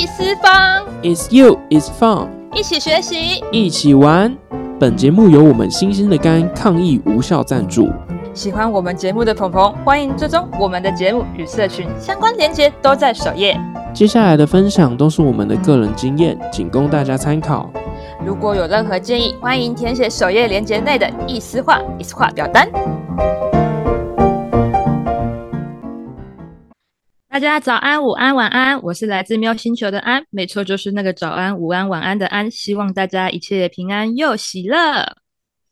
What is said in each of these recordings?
一思方，It's you, it's fun，一起学习，一起玩。本节目由我们新鲜的肝抗疫无效赞助。喜欢我们节目的朋朋，欢迎追踪我们的节目与社群相关链接都在首页。接下来的分享都是我们的个人经验，仅供大家参考。如果有任何建议，欢迎填写首页链接内的意思化、意思话表单。大家早安、午安、晚安，我是来自喵星球的安，没错，就是那个早安、午安、晚安的安。希望大家一切平安又喜乐。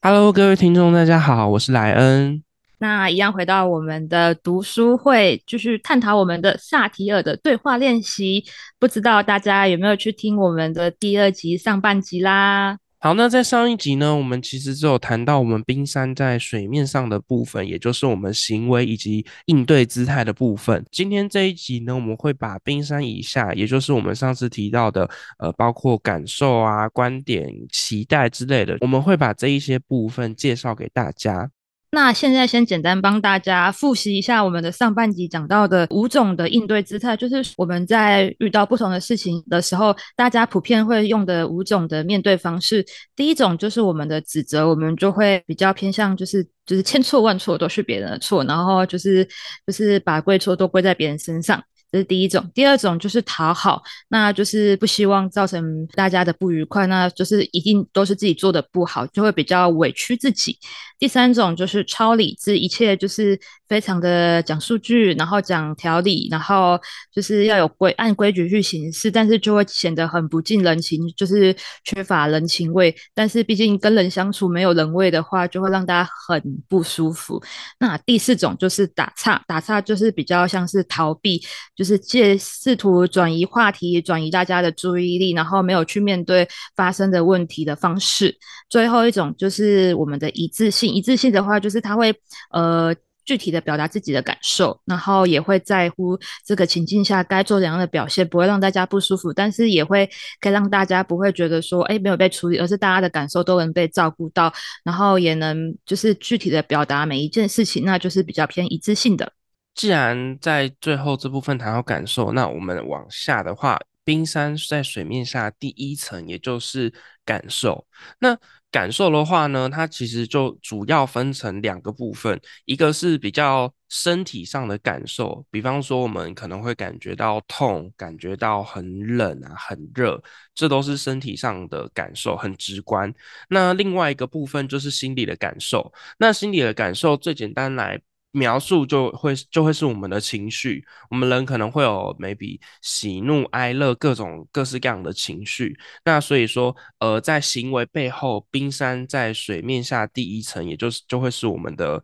Hello，各位听众，大家好，我是莱恩。那一样回到我们的读书会，就是探讨我们的萨提尔的对话练习。不知道大家有没有去听我们的第二集上半集啦？好，那在上一集呢，我们其实只有谈到我们冰山在水面上的部分，也就是我们行为以及应对姿态的部分。今天这一集呢，我们会把冰山以下，也就是我们上次提到的，呃，包括感受啊、观点、期待之类的，我们会把这一些部分介绍给大家。那现在先简单帮大家复习一下我们的上半集讲到的五种的应对姿态，就是我们在遇到不同的事情的时候，大家普遍会用的五种的面对方式。第一种就是我们的指责，我们就会比较偏向就是就是千错万错都是别人的错，然后就是就是把归错都归在别人身上。这是第一种，第二种就是讨好，那就是不希望造成大家的不愉快，那就是一定都是自己做的不好，就会比较委屈自己。第三种就是超理智，一切就是非常的讲数据，然后讲条理，然后就是要有规按规矩去行事，但是就会显得很不近人情，就是缺乏人情味。但是毕竟跟人相处没有人味的话，就会让大家很不舒服。那第四种就是打岔，打岔就是比较像是逃避。就是借试图转移话题，转移大家的注意力，然后没有去面对发生的问题的方式。最后一种就是我们的一致性，一致性的话就是他会呃具体的表达自己的感受，然后也会在乎这个情境下该做怎样的表现，不会让大家不舒服，但是也会可以让大家不会觉得说哎没有被处理，而是大家的感受都能被照顾到，然后也能就是具体的表达每一件事情，那就是比较偏一致性的。既然在最后这部分谈到感受，那我们往下的话，冰山在水面下第一层，也就是感受。那感受的话呢，它其实就主要分成两个部分，一个是比较身体上的感受，比方说我们可能会感觉到痛，感觉到很冷啊、很热，这都是身体上的感受，很直观。那另外一个部分就是心理的感受。那心理的感受最简单来。描述就会就会是我们的情绪，我们人可能会有 maybe 喜怒哀乐各种各式各样的情绪。那所以说，呃，在行为背后，冰山在水面下第一层，也就是就会是我们的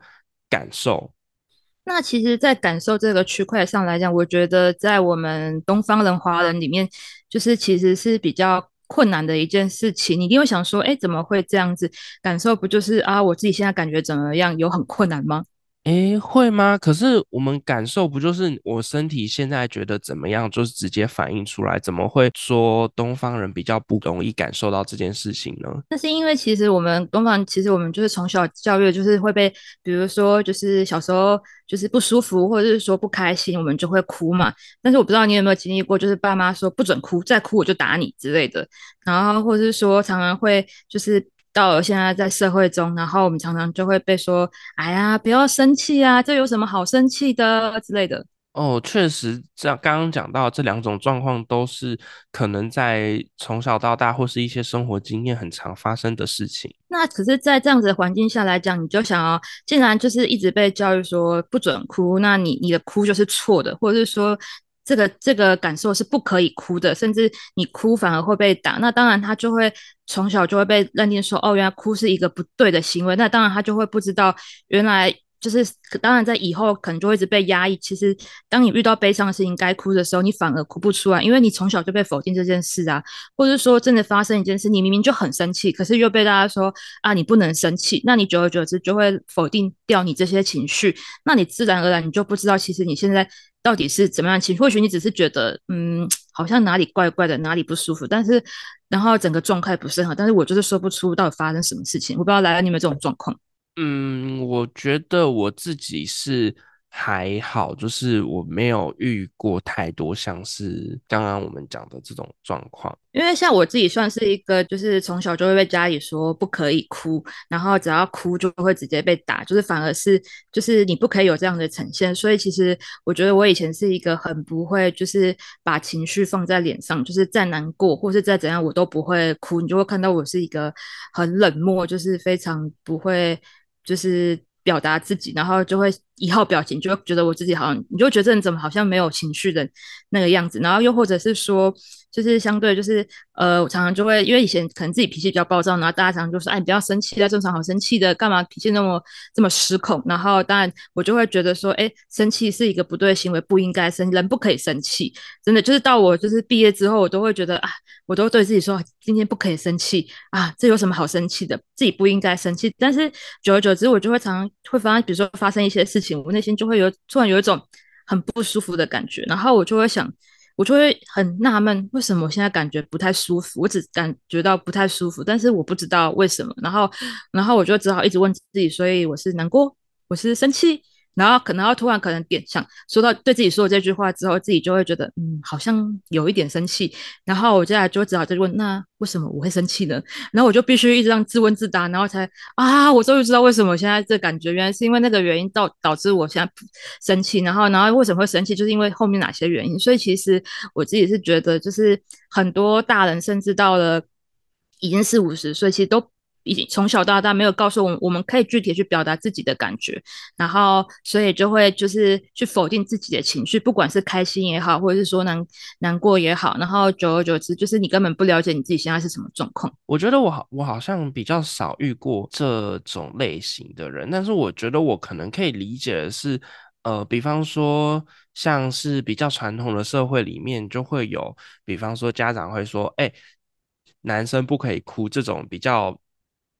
感受。那其实，在感受这个区块上来讲，我觉得在我们东方人、华人里面，就是其实是比较困难的一件事情。你一定会想说，哎，怎么会这样子？感受不就是啊，我自己现在感觉怎么样？有很困难吗？诶，会吗？可是我们感受不就是我身体现在觉得怎么样，就是直接反映出来？怎么会说东方人比较不容易感受到这件事情呢？那是因为其实我们东方，其实我们就是从小教育，就是会被，比如说就是小时候就是不舒服，或者是说不开心，我们就会哭嘛。但是我不知道你有没有经历过，就是爸妈说不准哭，再哭我就打你之类的。然后或者是说常常会就是。到了现在在社会中，然后我们常常就会被说：“哎呀，不要生气啊，这有什么好生气的之类的。”哦，确实，这样刚刚讲到这两种状况，都是可能在从小到大或是一些生活经验很常发生的事情。那可是，在这样子的环境下来讲，你就想要，既然就是一直被教育说不准哭，那你你的哭就是错的，或者是说。这个这个感受是不可以哭的，甚至你哭反而会被打。那当然他就会从小就会被认定说，哦，原来哭是一个不对的行为。那当然他就会不知道，原来就是当然在以后可能就会一直被压抑。其实当你遇到悲伤的事情该哭的时候，你反而哭不出来，因为你从小就被否定这件事啊，或者说真的发生一件事，你明明就很生气，可是又被大家说啊，你不能生气。那你久而久之就会否定掉你这些情绪，那你自然而然你就不知道，其实你现在。到底是怎么样情绪？或许你只是觉得，嗯，好像哪里怪怪的，哪里不舒服，但是然后整个状态不是很好，但是我就是说不出到底发生什么事情。我不知道来了你们这种状况。嗯，我觉得我自己是还好，就是我没有遇过太多像是刚刚我们讲的这种状况。因为像我自己算是一个，就是从小就会被家里说不可以哭，然后只要哭就会直接被打，就是反而是就是你不可以有这样的呈现。所以其实我觉得我以前是一个很不会，就是把情绪放在脸上，就是再难过或是再怎样我都不会哭。你就会看到我是一个很冷漠，就是非常不会，就是。表达自己，然后就会一号表情，就会觉得我自己好像，你就觉得这人怎么好像没有情绪的那个样子，然后又或者是说。就是相对，就是呃，我常常就会，因为以前可能自己脾气比较暴躁，然后大家常常就说，哎，你不要生气啊，正常好生气的，干嘛脾气那么这么失控？然后当然我就会觉得说，哎，生气是一个不对的行为，不应该生，人不可以生气。真的，就是到我就是毕业之后，我都会觉得啊，我都对自己说，今天不可以生气啊，这有什么好生气的？自己不应该生气。但是久而久之，我就会常常会发生，比如说发生一些事情我内心就会有突然有一种很不舒服的感觉，然后我就会想。我就会很纳闷，为什么我现在感觉不太舒服？我只感觉到不太舒服，但是我不知道为什么。然后，然后我就只好一直问自己：，所以我是难过，我是生气。然后可能要突然可能点想说到对自己说这句话之后，自己就会觉得嗯，好像有一点生气。然后我接下来就只好再问，那为什么我会生气呢？然后我就必须一直让自问自答，然后才啊，我终于知道为什么我现在这感觉，原来是因为那个原因导导致我现在生气。然后，然后为什么会生气，就是因为后面哪些原因。所以其实我自己是觉得，就是很多大人甚至到了已经四五十岁，其实都。已经从小到大没有告诉我，我们可以具体去表达自己的感觉，然后所以就会就是去否定自己的情绪，不管是开心也好，或者是说难难过也好，然后久而久之，就是你根本不了解你自己现在是什么状况。我觉得我好，我好像比较少遇过这种类型的人，但是我觉得我可能可以理解的是，呃，比方说像是比较传统的社会里面，就会有，比方说家长会说，哎，男生不可以哭这种比较。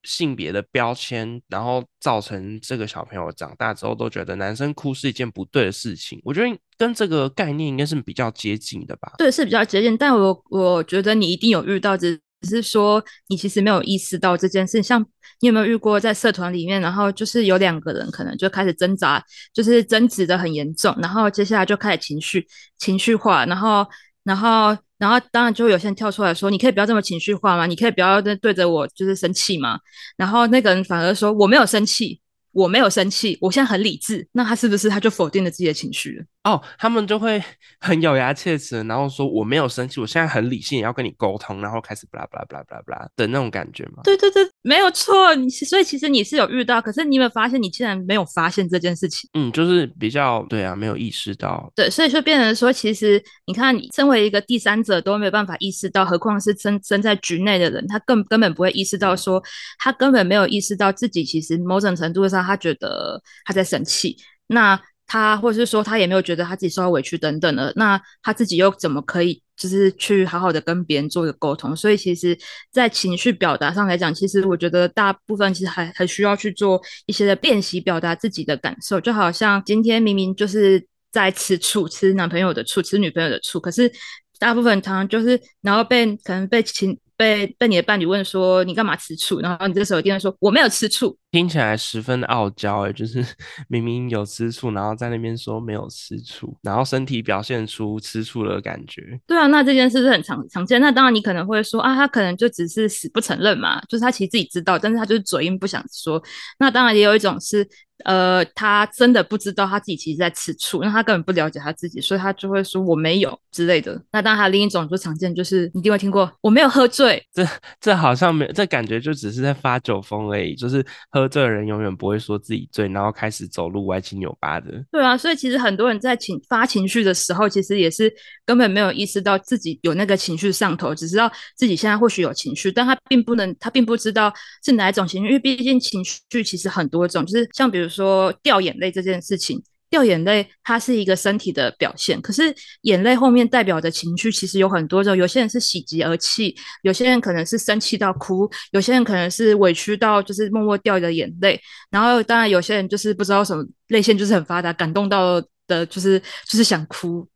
性别的标签，然后造成这个小朋友长大之后都觉得男生哭是一件不对的事情。我觉得跟这个概念应该是比较接近的吧？对，是比较接近。但我我觉得你一定有遇到，只只是说你其实没有意识到这件事。像你有没有遇过在社团里面，然后就是有两个人可能就开始挣扎，就是争执的很严重，然后接下来就开始情绪情绪化，然后然后。然后当然就会有些人跳出来说：“你可以不要这么情绪化吗？你可以不要对对着我就是生气吗？”然后那个人反而说：“我没有生气。”我没有生气，我现在很理智，那他是不是他就否定了自己的情绪了？哦，他们就会 很咬牙切齿，然后说我没有生气，我现在很理性，要跟你沟通，然后开始巴拉巴拉巴拉巴拉巴拉的那种感觉吗？对对对，没有错。你所以其实你是有遇到，可是你有没有发现你竟然没有发现这件事情？嗯，就是比较对啊，没有意识到。对，所以就变成说，其实你看，你身为一个第三者都没有办法意识到，何况是身身在局内的人，他更根本不会意识到，说他根本没有意识到自己其实某种程度上。他觉得他在生气，那他或者是说他也没有觉得他自己受到委屈等等的，那他自己又怎么可以就是去好好的跟别人做一个沟通？所以其实，在情绪表达上来讲，其实我觉得大部分其实还还需要去做一些的练习，表达自己的感受。就好像今天明明就是在吃醋，吃男朋友的醋，吃女朋友的醋，可是大部分常常就是然后被可能被情。被被你的伴侣问说你干嘛吃醋，然后你这时候一定会说我没有吃醋，听起来十分的傲娇哎，就是 明明有吃醋，然后在那边说没有吃醋，然后身体表现出吃醋的感觉。对啊，那这件事是很常常见。那当然你可能会说啊，他可能就只是死不承认嘛，就是他其实自己知道，但是他就是嘴硬不想说。那当然也有一种是。呃，他真的不知道他自己其实在吃醋，那他根本不了解他自己，所以他就会说我没有之类的。那当然，还有另一种就常见，就是你一定会听过我没有喝醉。这这好像没，这感觉就只是在发酒疯而已。就是喝醉的人永远不会说自己醉，然后开始走路歪七扭八的。对啊，所以其实很多人在情发情绪的时候，其实也是根本没有意识到自己有那个情绪上头，只知道自己现在或许有情绪，但他并不能，他并不知道是哪一种情绪，因为毕竟情绪其实很多种，就是像比如。比如说掉眼泪这件事情，掉眼泪它是一个身体的表现，可是眼泪后面代表的情绪其实有很多种。有些人是喜极而泣，有些人可能是生气到哭，有些人可能是委屈到就是默默掉的眼泪。然后当然有些人就是不知道什么泪腺就是很发达，感动到的就是就是想哭。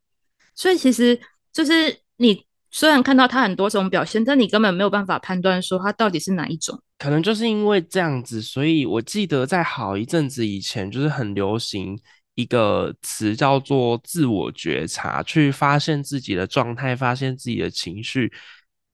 所以其实就是你。虽然看到他很多种表现，但你根本没有办法判断说他到底是哪一种。可能就是因为这样子，所以我记得在好一阵子以前，就是很流行一个词叫做自我觉察，去发现自己的状态，发现自己的情绪。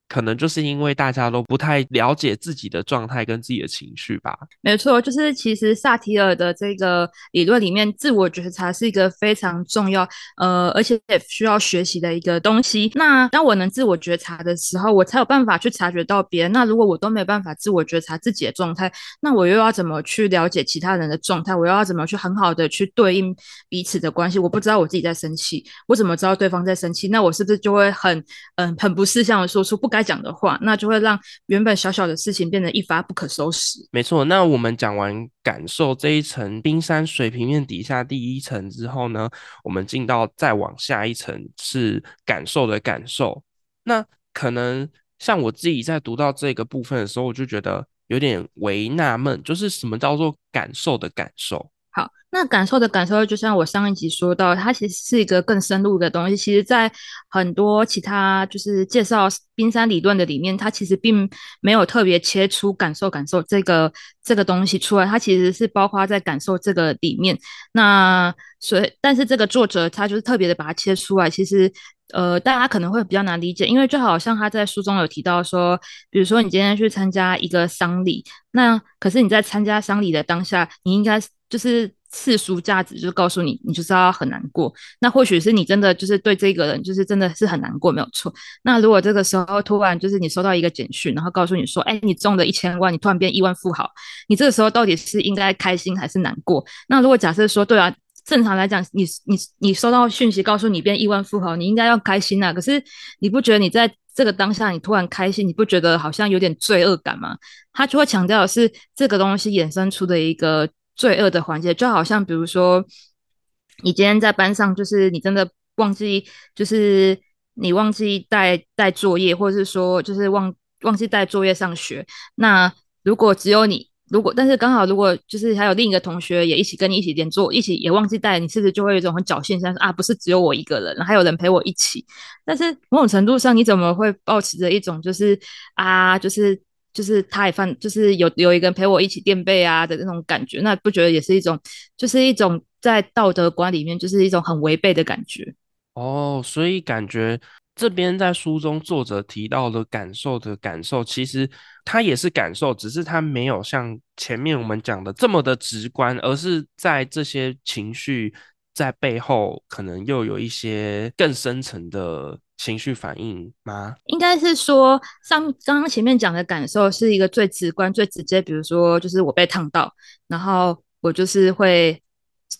可能就是因为大家都不太了解自己的状态跟自己的情绪吧。没错，就是其实萨提尔的这个理论里面，自我觉察是一个非常重要，呃，而且也需要学习的一个东西。那当我能自我觉察的时候，我才有办法去察觉到别人。那如果我都没有办法自我觉察自己的状态，那我又要怎么去了解其他人的状态？我又要怎么去很好的去对应彼此的关系？我不知道我自己在生气，我怎么知道对方在生气？那我是不是就会很嗯很不识相的说出不？该讲的话，那就会让原本小小的事情变得一发不可收拾。没错，那我们讲完感受这一层冰山水平面底下第一层之后呢，我们进到再往下一层是感受的感受。那可能像我自己在读到这个部分的时候，我就觉得有点为纳闷，就是什么叫做感受的感受？好，那感受的感受，就像我上一集说到，它其实是一个更深入的东西。其实，在很多其他就是介绍冰山理论的里面，它其实并没有特别切出感受感受这个这个东西出来，它其实是包括在感受这个里面。那所以，但是这个作者他就是特别的把它切出来，其实呃，大家可能会比较难理解，因为就好像他在书中有提到说，比如说你今天去参加一个丧礼，那可是你在参加丧礼的当下，你应该。就是世俗价值，就是告诉你，你就是要很难过。那或许是你真的就是对这个人，就是真的是很难过，没有错。那如果这个时候突然就是你收到一个简讯，然后告诉你说，哎，你中了一千万，你突然变亿万富豪，你这个时候到底是应该开心还是难过？那如果假设说，对啊，正常来讲，你你你收到讯息告诉你变亿万富豪，你应该要开心啊。可是你不觉得你在这个当下你突然开心，你不觉得好像有点罪恶感吗？他就会强调的是这个东西衍生出的一个。罪恶的环节，就好像比如说，你今天在班上，就是你真的忘记，就是你忘记带带作业，或者是说，就是忘忘记带作业上学。那如果只有你，如果但是刚好如果就是还有另一个同学也一起跟你一起连坐，一起也忘记带，你是不是就会有一种很侥幸，像是啊，不是只有我一个人，还有人陪我一起。但是某种程度上，你怎么会抱持着一种就是啊，就是。就是他也犯，就是有有一个人陪我一起垫背啊的那种感觉，那不觉得也是一种，就是一种在道德观里面就是一种很违背的感觉。哦，所以感觉这边在书中作者提到的感受的感受，其实他也是感受，只是他没有像前面我们讲的这么的直观，而是在这些情绪在背后，可能又有一些更深层的。情绪反应吗？应该是说，上刚刚前面讲的感受是一个最直观、最直接。比如说，就是我被烫到，然后我就是会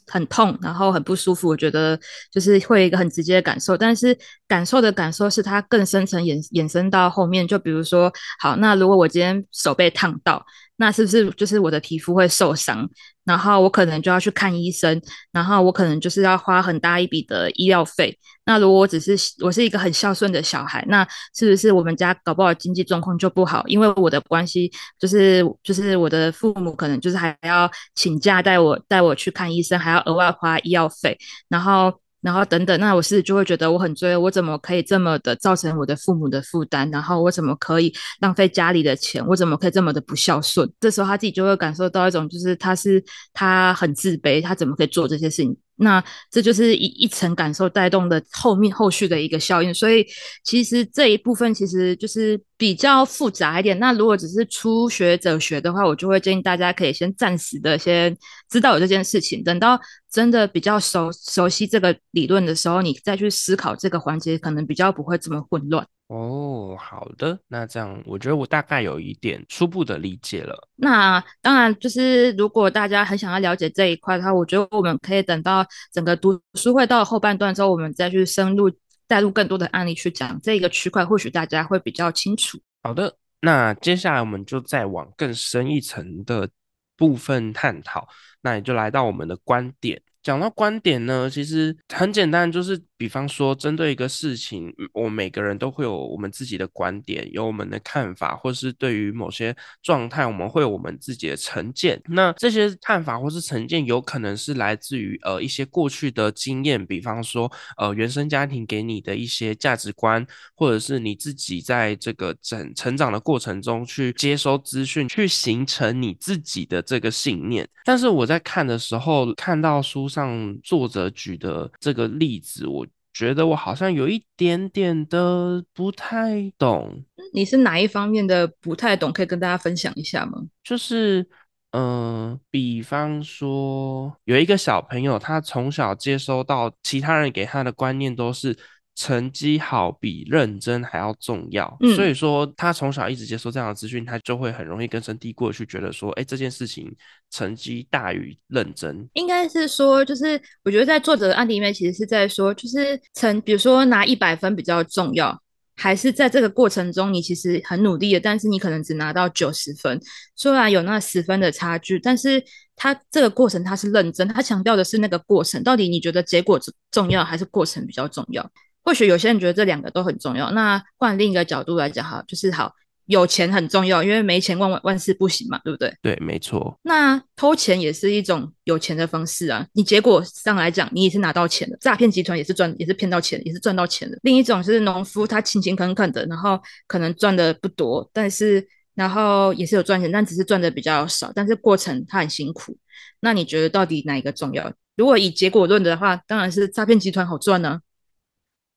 很痛，然后很不舒服。我觉得就是会一个很直接的感受。但是感受的感受是它更深层延延伸到后面。就比如说，好，那如果我今天手被烫到。那是不是就是我的皮肤会受伤，然后我可能就要去看医生，然后我可能就是要花很大一笔的医疗费。那如果我只是我是一个很孝顺的小孩，那是不是我们家搞不好经济状况就不好？因为我的关系，就是就是我的父母可能就是还要请假带我带我去看医生，还要额外花医药费，然后。然后等等，那我是就会觉得我很罪恶，我怎么可以这么的造成我的父母的负担？然后我怎么可以浪费家里的钱？我怎么可以这么的不孝顺？这时候他自己就会感受到一种，就是他是他很自卑，他怎么可以做这些事情？那这就是一一层感受带动的后面后续的一个效应，所以其实这一部分其实就是比较复杂一点。那如果只是初学者学的话，我就会建议大家可以先暂时的先知道有这件事情，等到真的比较熟熟悉这个理论的时候，你再去思考这个环节，可能比较不会这么混乱。哦，好的，那这样我觉得我大概有一点初步的理解了。那当然，就是如果大家很想要了解这一块的话，我觉得我们可以等到整个读书会到后半段之后，我们再去深入带入更多的案例去讲这个区块，或许大家会比较清楚。好的，那接下来我们就再往更深一层的部分探讨，那也就来到我们的观点。讲到观点呢，其实很简单，就是比方说，针对一个事情，我们每个人都会有我们自己的观点，有我们的看法，或是对于某些状态，我们会有我们自己的成见。那这些看法或是成见，有可能是来自于呃一些过去的经验，比方说呃原生家庭给你的一些价值观，或者是你自己在这个整成长的过程中去接收资讯，去形成你自己的这个信念。但是我在看的时候，看到书上作者举的这个例子，我。觉得我好像有一点点的不太懂，你是哪一方面的不太懂？可以跟大家分享一下吗？就是，嗯，比方说有一个小朋友，他从小接收到其他人给他的观念都是。成绩好比认真还要重要，所以说他从小一直接受这样的资讯，他就会很容易根深蒂固去觉得说，哎，这件事情成绩大于认真。应该是说，就是我觉得在作者的案例里面，其实是在说，就是成，比如说拿一百分比较重要，还是在这个过程中你其实很努力的，但是你可能只拿到九十分，虽然有那十分的差距，但是他这个过程他是认真，他强调的是那个过程，到底你觉得结果重要还是过程比较重要？或许有些人觉得这两个都很重要。那换另一个角度来讲，哈，就是好有钱很重要，因为没钱万万万事不行嘛，对不对？对，没错。那偷钱也是一种有钱的方式啊。你结果上来讲，你也是拿到钱的。诈骗集团也是赚，也是骗到钱，也是赚到钱的。另一种是农夫，他勤勤恳恳的，然后可能赚的不多，但是然后也是有赚钱，但只是赚的比较少，但是过程他很辛苦。那你觉得到底哪一个重要？如果以结果论的话，当然是诈骗集团好赚呢。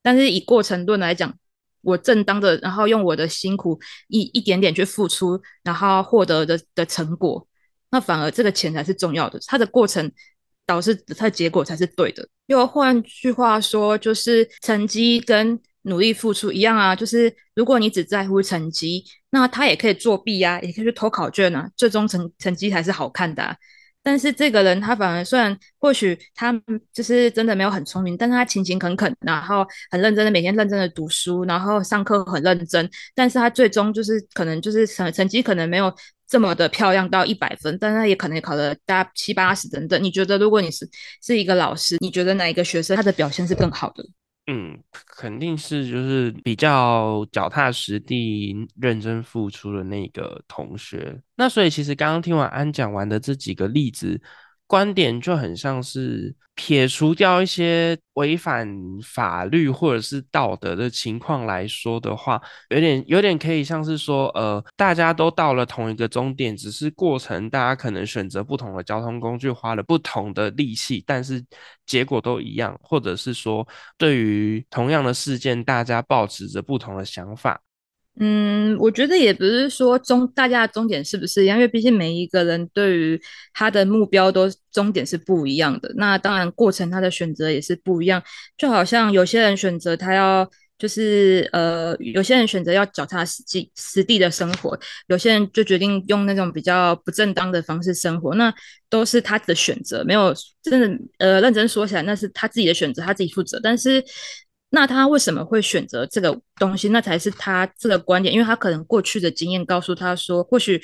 但是以过程论来讲，我正当的，然后用我的辛苦一一点点去付出，然后获得的的成果，那反而这个钱才是重要的。它的过程导致它的结果才是对的。又换句话说，就是成绩跟努力付出一样啊。就是如果你只在乎成绩，那他也可以作弊啊，也可以去偷考卷啊，最终成成绩还是好看的。但是这个人他反而虽然或许他就是真的没有很聪明，但是他勤勤恳恳，然后很认真的每天认真的读书，然后上课很认真，但是他最终就是可能就是成成绩可能没有这么的漂亮到一百分，但他也可能也考了大七八十等等。你觉得如果你是是一个老师，你觉得哪一个学生他的表现是更好的？嗯，肯定是就是比较脚踏实地、认真付出的那个同学。那所以其实刚刚听完安讲完的这几个例子。观点就很像是撇除掉一些违反法律或者是道德的情况来说的话，有点有点可以像是说，呃，大家都到了同一个终点，只是过程大家可能选择不同的交通工具，花了不同的力气，但是结果都一样，或者是说，对于同样的事件，大家保持着不同的想法。嗯，我觉得也不是说终大家的终点是不是一样，因为毕竟每一个人对于他的目标都终点是不一样的。那当然过程他的选择也是不一样，就好像有些人选择他要就是呃，有些人选择要脚踏实地实地的生活，有些人就决定用那种比较不正当的方式生活，那都是他的选择，没有真的呃认真说起来，那是他自己的选择，他自己负责，但是。那他为什么会选择这个东西？那才是他这个观点，因为他可能过去的经验告诉他说，或许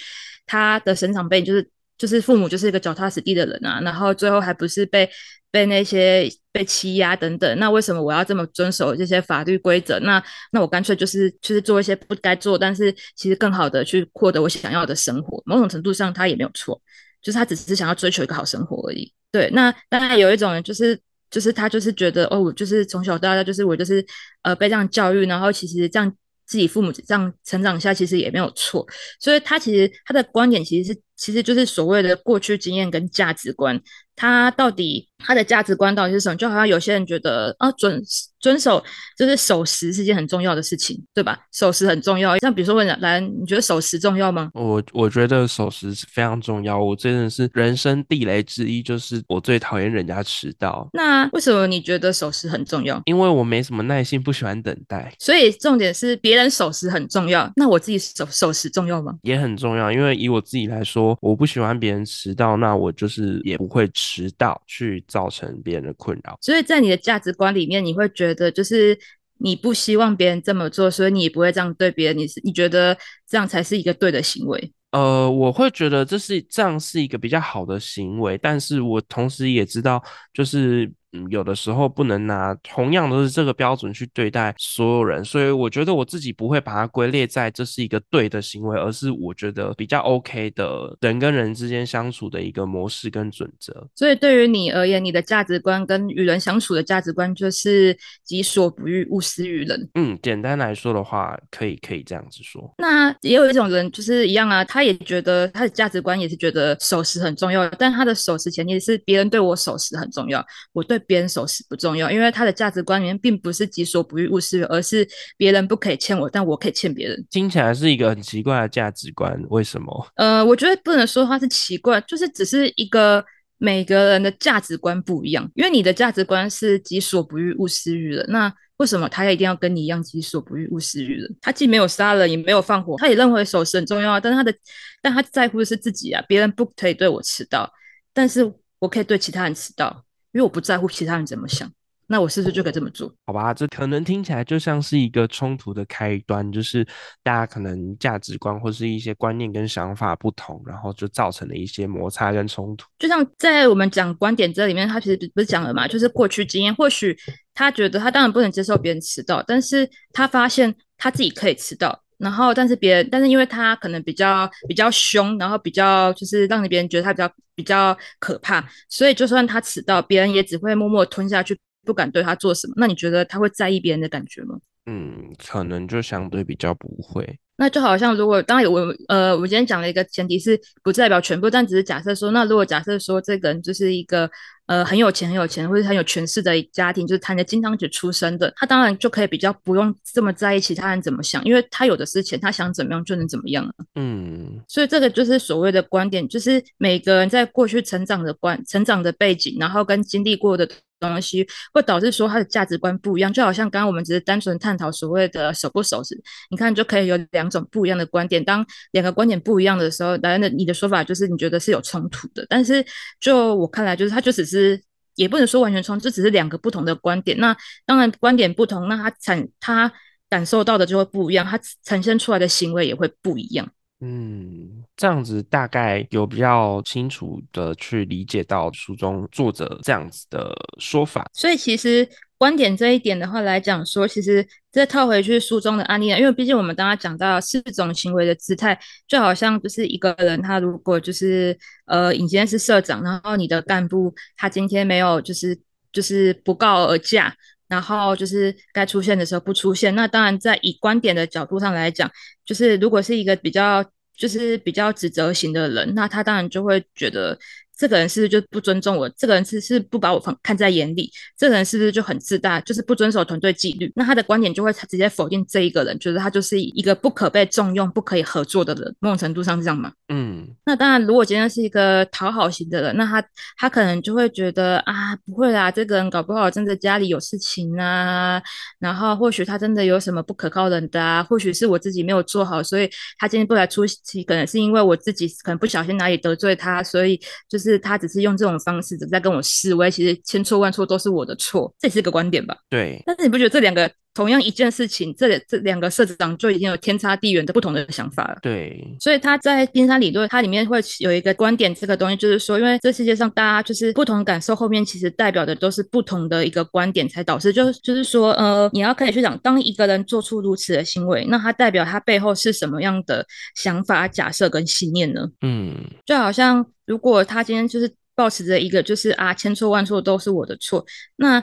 他的生长背景就是就是父母就是一个脚踏实地的人啊，然后最后还不是被被那些被欺压等等。那为什么我要这么遵守这些法律规则？那那我干脆就是就是做一些不该做，但是其实更好的去获得我想要的生活。某种程度上，他也没有错，就是他只是想要追求一个好生活而已。对，那当然有一种人就是。就是他就是觉得哦，我就是从小到大就是我就是呃被这样教育，然后其实这样自己父母这样成长下，其实也没有错。所以他其实他的观点其实是其实就是所谓的过去经验跟价值观。他到底他的价值观到底是什么？就好像有些人觉得啊，遵遵守就是守时是件很重要的事情，对吧？守时很重要。像比如说问兰，你觉得守时重要吗？我我觉得守时是非常重要。我真的是人生地雷之一，就是我最讨厌人家迟到。那为什么你觉得守时很重要？因为我没什么耐心，不喜欢等待。所以重点是别人守时很重要。那我自己守守时重要吗？也很重要。因为以我自己来说，我不喜欢别人迟到，那我就是也不会。迟到去造成别人的困扰，所以在你的价值观里面，你会觉得就是你不希望别人这么做，所以你也不会这样对别人。你是你觉得这样才是一个对的行为？呃，我会觉得这是这样是一个比较好的行为，但是我同时也知道，就是嗯，有的时候不能拿同样都是这个标准去对待所有人，所以我觉得我自己不会把它归列在这是一个对的行为，而是我觉得比较 OK 的人跟人之间相处的一个模式跟准则。所以对于你而言，你的价值观跟与人相处的价值观就是己所不欲，勿施于人。嗯，简单来说的话，可以可以这样子说。那也有一种人就是一样啊，他也觉得他的价值观也是觉得守时很重要，但他的守时前提是别人对我守时很重要，我对别人守时不重要，因为他的价值观里面并不是己所不欲，勿施于人，而是别人不可以欠我，但我可以欠别人。听起来是一个很奇怪的价值观，为什么？呃，我觉得不能说它是奇怪，就是只是一个每个人的价值观不一样。因为你的价值观是己所不欲，勿施于人，那为什么他一定要跟你一样己所不欲，勿施于人？他既没有杀人，也没有放火，他也认为守时很重要，但是他的，但他在乎的是自己啊。别人不可以对我迟到，但是我可以对其他人迟到，因为我不在乎其他人怎么想。那我是不是就可以这么做？好吧，这可能听起来就像是一个冲突的开端，就是大家可能价值观或是一些观念跟想法不同，然后就造成了一些摩擦跟冲突。就像在我们讲观点这里面，他其实不是讲了嘛，就是过去经验，或许他觉得他当然不能接受别人迟到，但是他发现他自己可以迟到，然后但是别人，但是因为他可能比较比较凶，然后比较就是让别人觉得他比较比较可怕，所以就算他迟到，别人也只会默默吞下去。不敢对他做什么，那你觉得他会在意别人的感觉吗？嗯，可能就相对比较不会。那就好像如果当然我呃，我今天讲了一个前提是不代表全部，但只是假设说，那如果假设说这个人就是一个呃很有钱很有钱或者很有权势的家庭，就是谈着金汤匙出生的，他当然就可以比较不用这么在意其他人怎么想，因为他有的是钱，他想怎么样就能怎么样了。嗯，所以这个就是所谓的观点，就是每个人在过去成长的观、成长的背景，然后跟经历过的。东西会导致说他的价值观不一样，就好像刚刚我们只是单纯探讨所谓的守不守时，你看就可以有两种不一样的观点。当两个观点不一样的时候，当然的你的说法就是你觉得是有冲突的。但是就我看来，就是它就只是也不能说完全冲，就只是两个不同的观点。那当然观点不同，那他产他感受到的就会不一样，他产生出来的行为也会不一样。嗯，这样子大概有比较清楚的去理解到书中作者这样子的说法。所以其实观点这一点的话来讲说，其实再套回去书中的案例，因为毕竟我们刚刚讲到四种行为的姿态，就好像就是一个人他如果就是呃，你今天是社长，然后你的干部他今天没有就是就是不告而驾。然后就是该出现的时候不出现，那当然在以观点的角度上来讲，就是如果是一个比较就是比较指责型的人，那他当然就会觉得。这个人是不是就不尊重我？这个人是是不把我放看在眼里？这个人是不是就很自大，就是不遵守团队纪律？那他的观点就会直接否定这一个人，觉得他就是一个不可被重用、不可以合作的人。某种程度上是这样吗？嗯。那当然，如果今天是一个讨好型的人，那他他可能就会觉得啊，不会啦，这个人搞不好真的家里有事情啊，然后或许他真的有什么不可靠人的啊，或许是我自己没有做好，所以他今天不来出席，可能是因为我自己可能不小心哪里得罪他，所以就是。是他只是用这种方式在跟我示威，其实千错万错都是我的错，这也是个观点吧？对。但是你不觉得这两个同样一件事情，这这两个社长就已经有天差地远的不同的想法了？对。所以他在冰山理论，它里面会有一个观点，这个东西就是说，因为这世界上大家就是不同感受，后面其实代表的都是不同的一个观点，才导致就是就是说，呃，你要可以去讲，当一个人做出如此的行为，那他代表他背后是什么样的想法、假设跟信念呢？嗯，就好像。如果他今天就是保持着一个就是啊千错万错都是我的错，那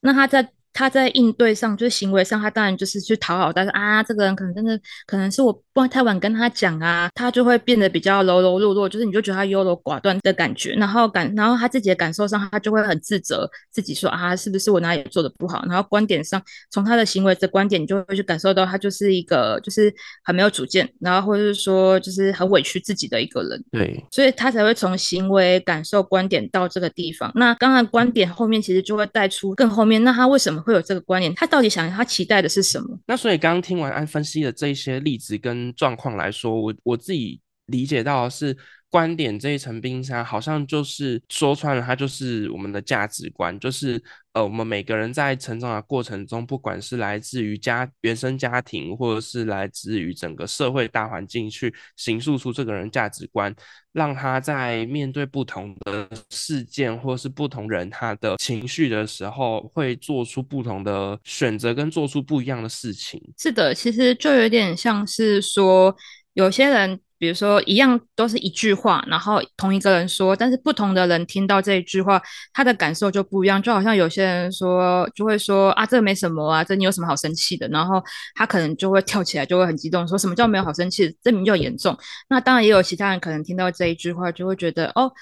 那他在。他在应对上，就是行为上，他当然就是去讨好，但是啊，这个人可能真的可能是我不太晚跟他讲啊，他就会变得比较柔柔弱弱，就是你就觉得他优柔寡断的感觉，然后感，然后他自己的感受上，他就会很自责自己说啊，是不是我哪里做的不好？然后观点上，从他的行为的观点，你就会去感受到他就是一个就是很没有主见，然后或者是说就是很委屈自己的一个人。对，所以他才会从行为、感受、观点到这个地方。那刚刚观点后面其实就会带出更后面，那他为什么？会有这个观念，他到底想他期待的是什么？那所以刚刚听完安分析的这一些例子跟状况来说，我我自己理解到的是。观点这一层冰山，好像就是说穿了，它就是我们的价值观，就是呃，我们每个人在成长的过程中，不管是来自于家原生家庭，或者是来自于整个社会大环境，去形塑出这个人价值观，让他在面对不同的事件或是不同人他的情绪的时候，会做出不同的选择，跟做出不一样的事情。是的，其实就有点像是说，有些人。比如说，一样都是一句话，然后同一个人说，但是不同的人听到这一句话，他的感受就不一样。就好像有些人说，就会说啊，这没什么啊，这你有什么好生气的？然后他可能就会跳起来，就会很激动，说什么叫没有好生气？这名叫严重。那当然也有其他人可能听到这一句话，就会觉得哦。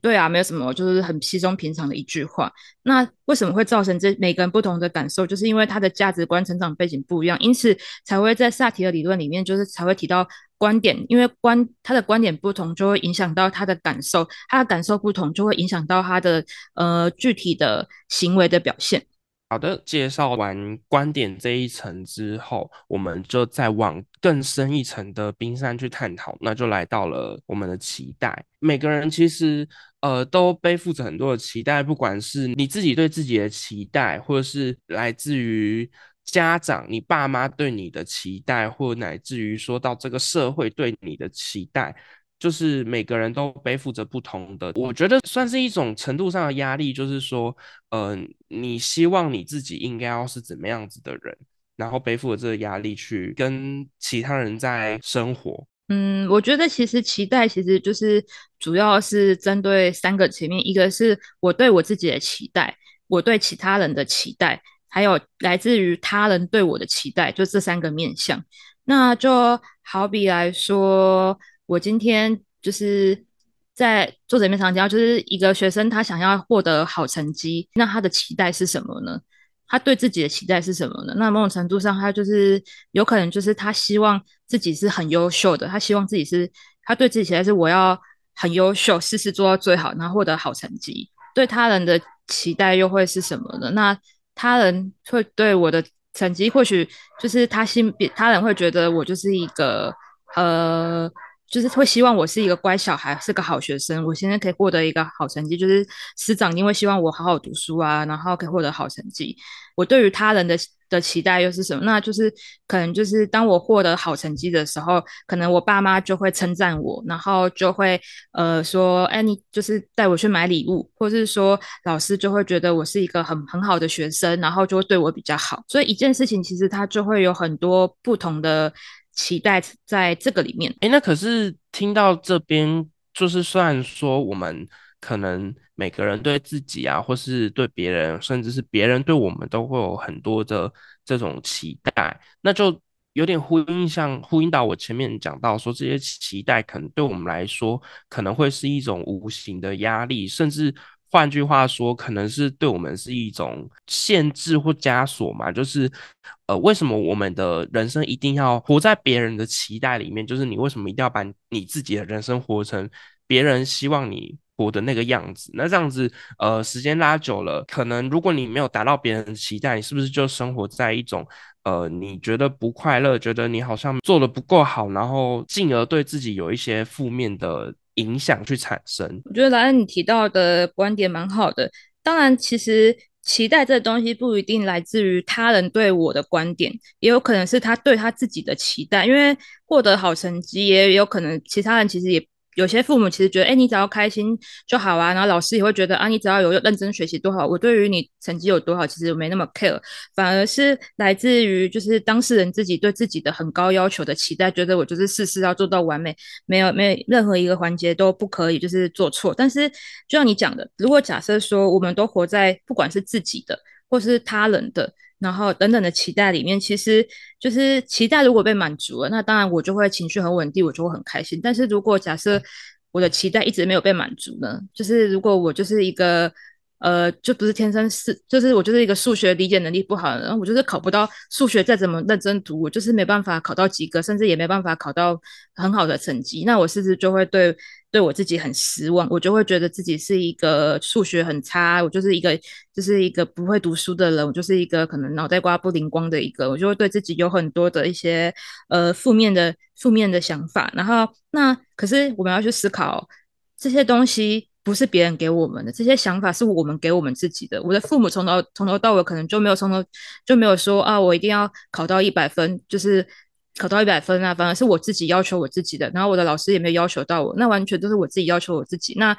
对啊，没有什么，就是很稀松平常的一句话。那为什么会造成这每个人不同的感受？就是因为他的价值观、成长背景不一样，因此才会在萨提的理论里面，就是才会提到观点，因为观他的观点不同，就会影响到他的感受，他的感受不同，就会影响到他的呃具体的行为的表现。好的，介绍完观点这一层之后，我们就再往更深一层的冰山去探讨。那就来到了我们的期待。每个人其实呃都背负着很多的期待，不管是你自己对自己的期待，或者是来自于家长、你爸妈对你的期待，或乃至于说到这个社会对你的期待。就是每个人都背负着不同的，我觉得算是一种程度上的压力。就是说，嗯，你希望你自己应该要是怎么样子的人，然后背负着这个压力去跟其他人在生活。嗯，我觉得其实期待其实就是主要是针对三个层面，一个是我对我自己的期待，我对其他人的期待，还有来自于他人对我的期待，就这三个面向。那就好比来说。我今天就是在作者面常讲，就是一个学生他想要获得好成绩，那他的期待是什么呢？他对自己的期待是什么呢？那某种程度上，他就是有可能就是他希望自己是很优秀的，他希望自己是他对自己期待是我要很优秀，事事做到最好，然后获得好成绩。对他人的期待又会是什么呢？那他人会对我的成绩，或许就是他心，他人会觉得我就是一个呃。就是会希望我是一个乖小孩，是个好学生。我现在可以获得一个好成绩，就是师长因为希望我好好读书啊，然后可以获得好成绩。我对于他人的的期待又是什么？那就是可能就是当我获得好成绩的时候，可能我爸妈就会称赞我，然后就会呃说，哎，你就是带我去买礼物，或是说老师就会觉得我是一个很很好的学生，然后就会对我比较好。所以一件事情其实它就会有很多不同的。期待在这个里面，哎，那可是听到这边，就是虽然说我们可能每个人对自己啊，或是对别人，甚至是别人对我们，都会有很多的这种期待，那就有点呼应，像呼应到我前面讲到说，这些期待可能对我们来说，可能会是一种无形的压力，甚至。换句话说，可能是对我们是一种限制或枷锁嘛？就是，呃，为什么我们的人生一定要活在别人的期待里面？就是你为什么一定要把你自己的人生活成别人希望你活的那个样子？那这样子，呃，时间拉久了，可能如果你没有达到别人的期待，你是不是就生活在一种，呃，你觉得不快乐，觉得你好像做的不够好，然后进而对自己有一些负面的。影响去产生，我觉得莱恩你提到的观点蛮好的。当然，其实期待这东西不一定来自于他人对我的观点，也有可能是他对他自己的期待。因为获得好成绩，也有可能其他人其实也。有些父母其实觉得，哎，你只要开心就好啊。然后老师也会觉得，啊，你只要有认真学习多好。我对于你成绩有多好，其实没那么 care，反而是来自于就是当事人自己对自己的很高要求的期待，觉得我就是事事要做到完美，没有没有任何一个环节都不可以就是做错。但是就像你讲的，如果假设说我们都活在不管是自己的或是他人的。然后等等的期待里面，其实就是期待如果被满足了，那当然我就会情绪很稳定，我就会很开心。但是如果假设我的期待一直没有被满足呢？就是如果我就是一个。呃，就不是天生是，就是我就是一个数学理解能力不好的人，我就是考不到数学再怎么认真读，我就是没办法考到及格，甚至也没办法考到很好的成绩。那我是不是就会对对我自己很失望？我就会觉得自己是一个数学很差，我就是一个就是一个不会读书的人，我就是一个可能脑袋瓜不灵光的一个，我就会对自己有很多的一些呃负面的负面的想法。然后那。可是我们要去思考这些东西不是别人给我们的，这些想法是我们给我们自己的。我的父母从头从头到尾可能就没有从头就没有说啊，我一定要考到一百分，就是考到一百分啊，反而是我自己要求我自己的。然后我的老师也没有要求到我，那完全都是我自己要求我自己。那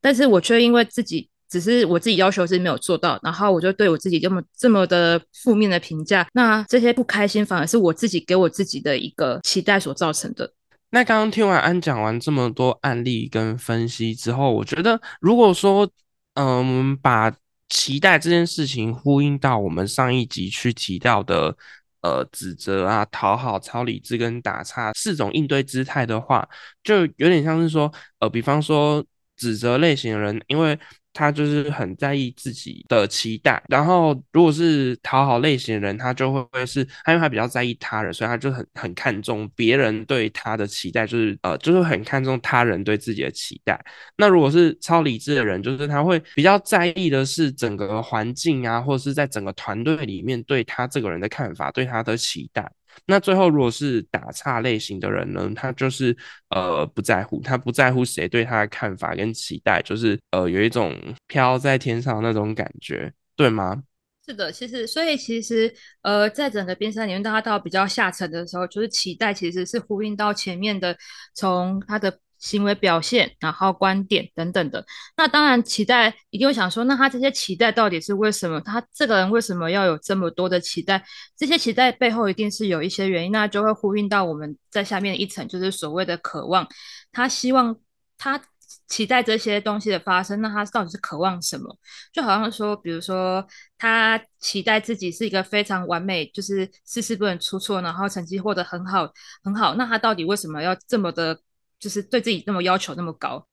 但是我却因为自己。只是我自己要求是没有做到，然后我就对我自己这么这么的负面的评价，那这些不开心反而是我自己给我自己的一个期待所造成的。那刚刚听完安讲完这么多案例跟分析之后，我觉得如果说嗯把期待这件事情呼应到我们上一集去提到的呃指责啊、讨好、超理智跟打岔四种应对姿态的话，就有点像是说呃，比方说指责类型的人，因为他就是很在意自己的期待，然后如果是讨好类型的人，他就会会是，他因为他比较在意他人，所以他就很很看重别人对他的期待，就是呃，就是很看重他人对自己的期待。那如果是超理智的人，就是他会比较在意的是整个环境啊，或者是在整个团队里面对他这个人的看法，对他的期待。那最后，如果是打岔类型的人呢，他就是呃不在乎，他不在乎谁对他的看法跟期待，就是呃有一种飘在天上那种感觉，对吗？是的，其实所以其实呃在整个冰山里面，当他到比较下沉的时候，就是期待其实是呼应到前面的，从他的。行为表现，然后观点等等的，那当然期待一定会想说，那他这些期待到底是为什么？他这个人为什么要有这么多的期待？这些期待背后一定是有一些原因，那就会呼应到我们在下面一层，就是所谓的渴望。他希望他期待这些东西的发生，那他到底是渴望什么？就好像说，比如说他期待自己是一个非常完美，就是事事不能出错，然后成绩获得很好很好，那他到底为什么要这么的？就是对自己那么要求那么高，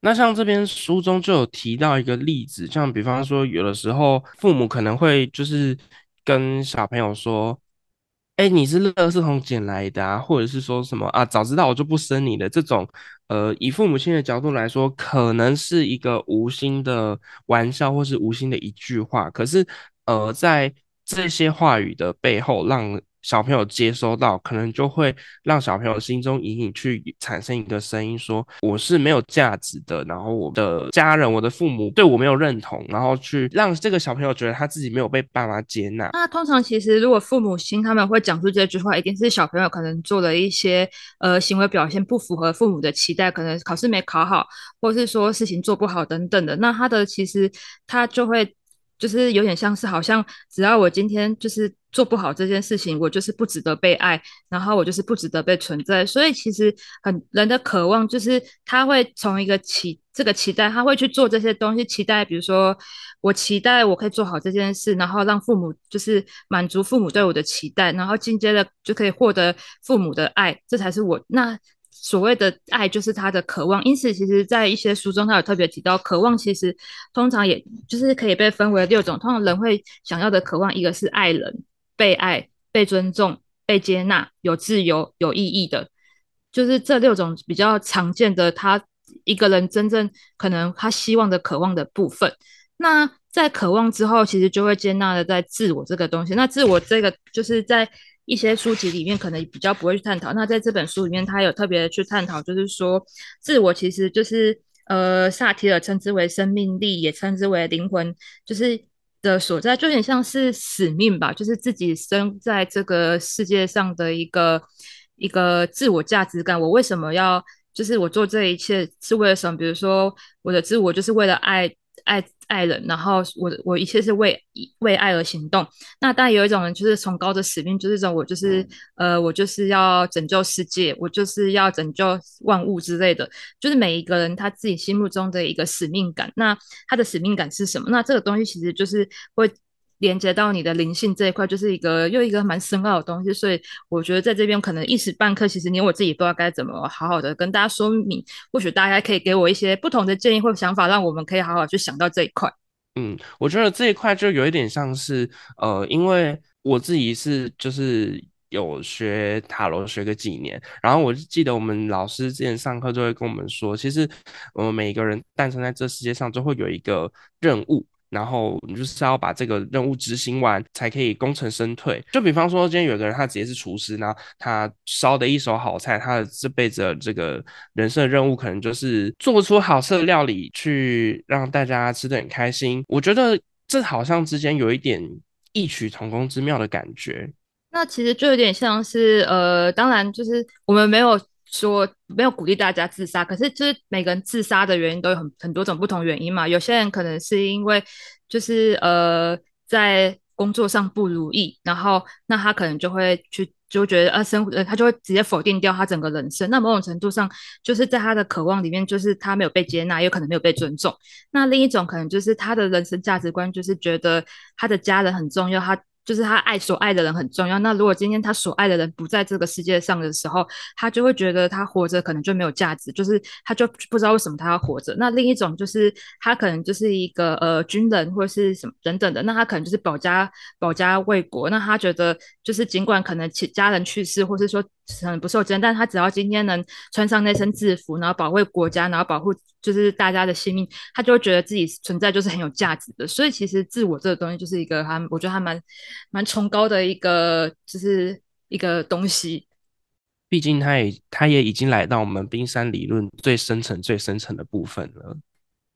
那像这边书中就有提到一个例子，像比方说，有的时候父母可能会就是跟小朋友说：“哎，你是垃圾桶捡来的啊，或者是说什么啊，早知道我就不生你的。”这种呃，以父母亲的角度来说，可能是一个无心的玩笑，或是无心的一句话，可是呃，在这些话语的背后，让小朋友接收到，可能就会让小朋友心中隐隐去产生一个声音，说我是没有价值的，然后我的家人、我的父母对我没有认同，然后去让这个小朋友觉得他自己没有被爸妈接纳。那通常其实如果父母亲他们会讲出这句话，一定是小朋友可能做了一些呃行为表现不符合父母的期待，可能考试没考好，或是说事情做不好等等的。那他的其实他就会。就是有点像是，好像只要我今天就是做不好这件事情，我就是不值得被爱，然后我就是不值得被存在。所以其实很人的渴望就是他会从一个期这个期待，他会去做这些东西，期待比如说我期待我可以做好这件事，然后让父母就是满足父母对我的期待，然后进阶的就可以获得父母的爱，这才是我那。所谓的爱就是他的渴望，因此其实，在一些书中，他有特别提到，渴望其实通常也就是可以被分为六种。通常人会想要的渴望，一个是爱人、被爱、被尊重、被接纳、有自由、有意义的，就是这六种比较常见的。他一个人真正可能他希望的渴望的部分。那在渴望之后，其实就会接纳的在自我这个东西。那自我这个就是在。一些书籍里面可能比较不会去探讨，那在这本书里面，他有特别去探讨，就是说自我其实就是呃，萨提尔称之为生命力，也称之为灵魂，就是的所在，就有点像是使命吧，就是自己生在这个世界上的一个一个自我价值感。我为什么要，就是我做这一切是为了什么？比如说我的自我就是为了爱爱。爱人，然后我我一切是为为爱而行动。那当然有一种人就是崇高的使命，就是这种我就是呃我就是要拯救世界，我就是要拯救万物之类的。就是每一个人他自己心目中的一个使命感。那他的使命感是什么？那这个东西其实就是会。连接到你的灵性这一块，就是一个又一个蛮深奥的东西，所以我觉得在这边可能一时半刻，其实连我自己不知道该怎么好好的跟大家说明。或许大家可以给我一些不同的建议或想法，让我们可以好好去想到这一块。嗯，我觉得这一块就有一点像是，呃，因为我自己是就是有学塔罗学个几年，然后我就记得我们老师之前上课就会跟我们说，其实我们每一个人诞生在这世界上，就会有一个任务。然后你就是要把这个任务执行完，才可以功成身退。就比方说，今天有个人他直接是厨师，然后他烧的一手好菜，他的这辈子的这个人生的任务可能就是做出好吃的料理，去让大家吃的很开心。我觉得这好像之间有一点异曲同工之妙的感觉。那其实就有点像是，呃，当然就是我们没有说没有鼓励大家自杀，可是就是每个人自杀的原因都有很很多种不同原因嘛。有些人可能是因为就是呃在工作上不如意，然后那他可能就会去就觉得呃生呃他就会直接否定掉他整个人生。那某种程度上就是在他的渴望里面，就是他没有被接纳，有可能没有被尊重。那另一种可能就是他的人生价值观就是觉得他的家人很重要，他。就是他爱所爱的人很重要。那如果今天他所爱的人不在这个世界上的时候，他就会觉得他活着可能就没有价值，就是他就不知道为什么他要活着。那另一种就是他可能就是一个呃军人或者是什么等等的，那他可能就是保家保家卫国。那他觉得就是尽管可能其家人去世，或是说很不受珍，但他只要今天能穿上那身制服，然后保卫国家，然后保护就是大家的性命，他就会觉得自己存在就是很有价值的。所以其实自我这个东西就是一个他，我觉得还蛮。蛮崇高的一个，就是一个东西。毕竟，他也他也已经来到我们冰山理论最深层、最深层的部分了。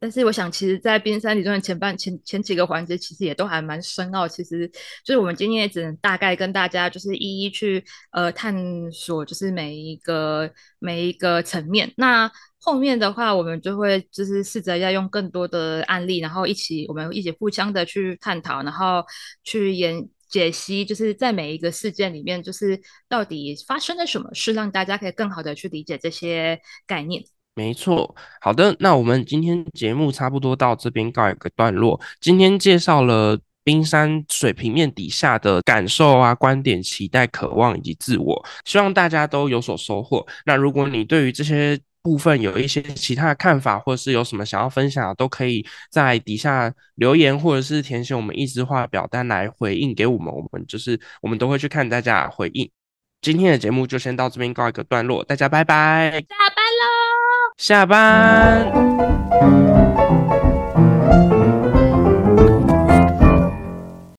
但是，我想，其实，在冰山理论前半前前几个环节，其实也都还蛮深奥。其实，就是我们今天也只能大概跟大家，就是一一去呃探索，就是每一个每一个层面。那后面的话，我们就会就是试着要用更多的案例，然后一起我们一起互相的去探讨，然后去研。解析就是在每一个事件里面，就是到底发生了什么事，让大家可以更好的去理解这些概念。没错，好的，那我们今天节目差不多到这边告一个段落。今天介绍了冰山水平面底下的感受啊、观点、期待、渴望以及自我，希望大家都有所收获。那如果你对于这些，部分有一些其他的看法，或者是有什么想要分享，都可以在底下留言，或者是填写我们意志化表单来回应给我们。我们就是我们都会去看大家回应。今天的节目就先到这边告一个段落，大家拜拜，下班。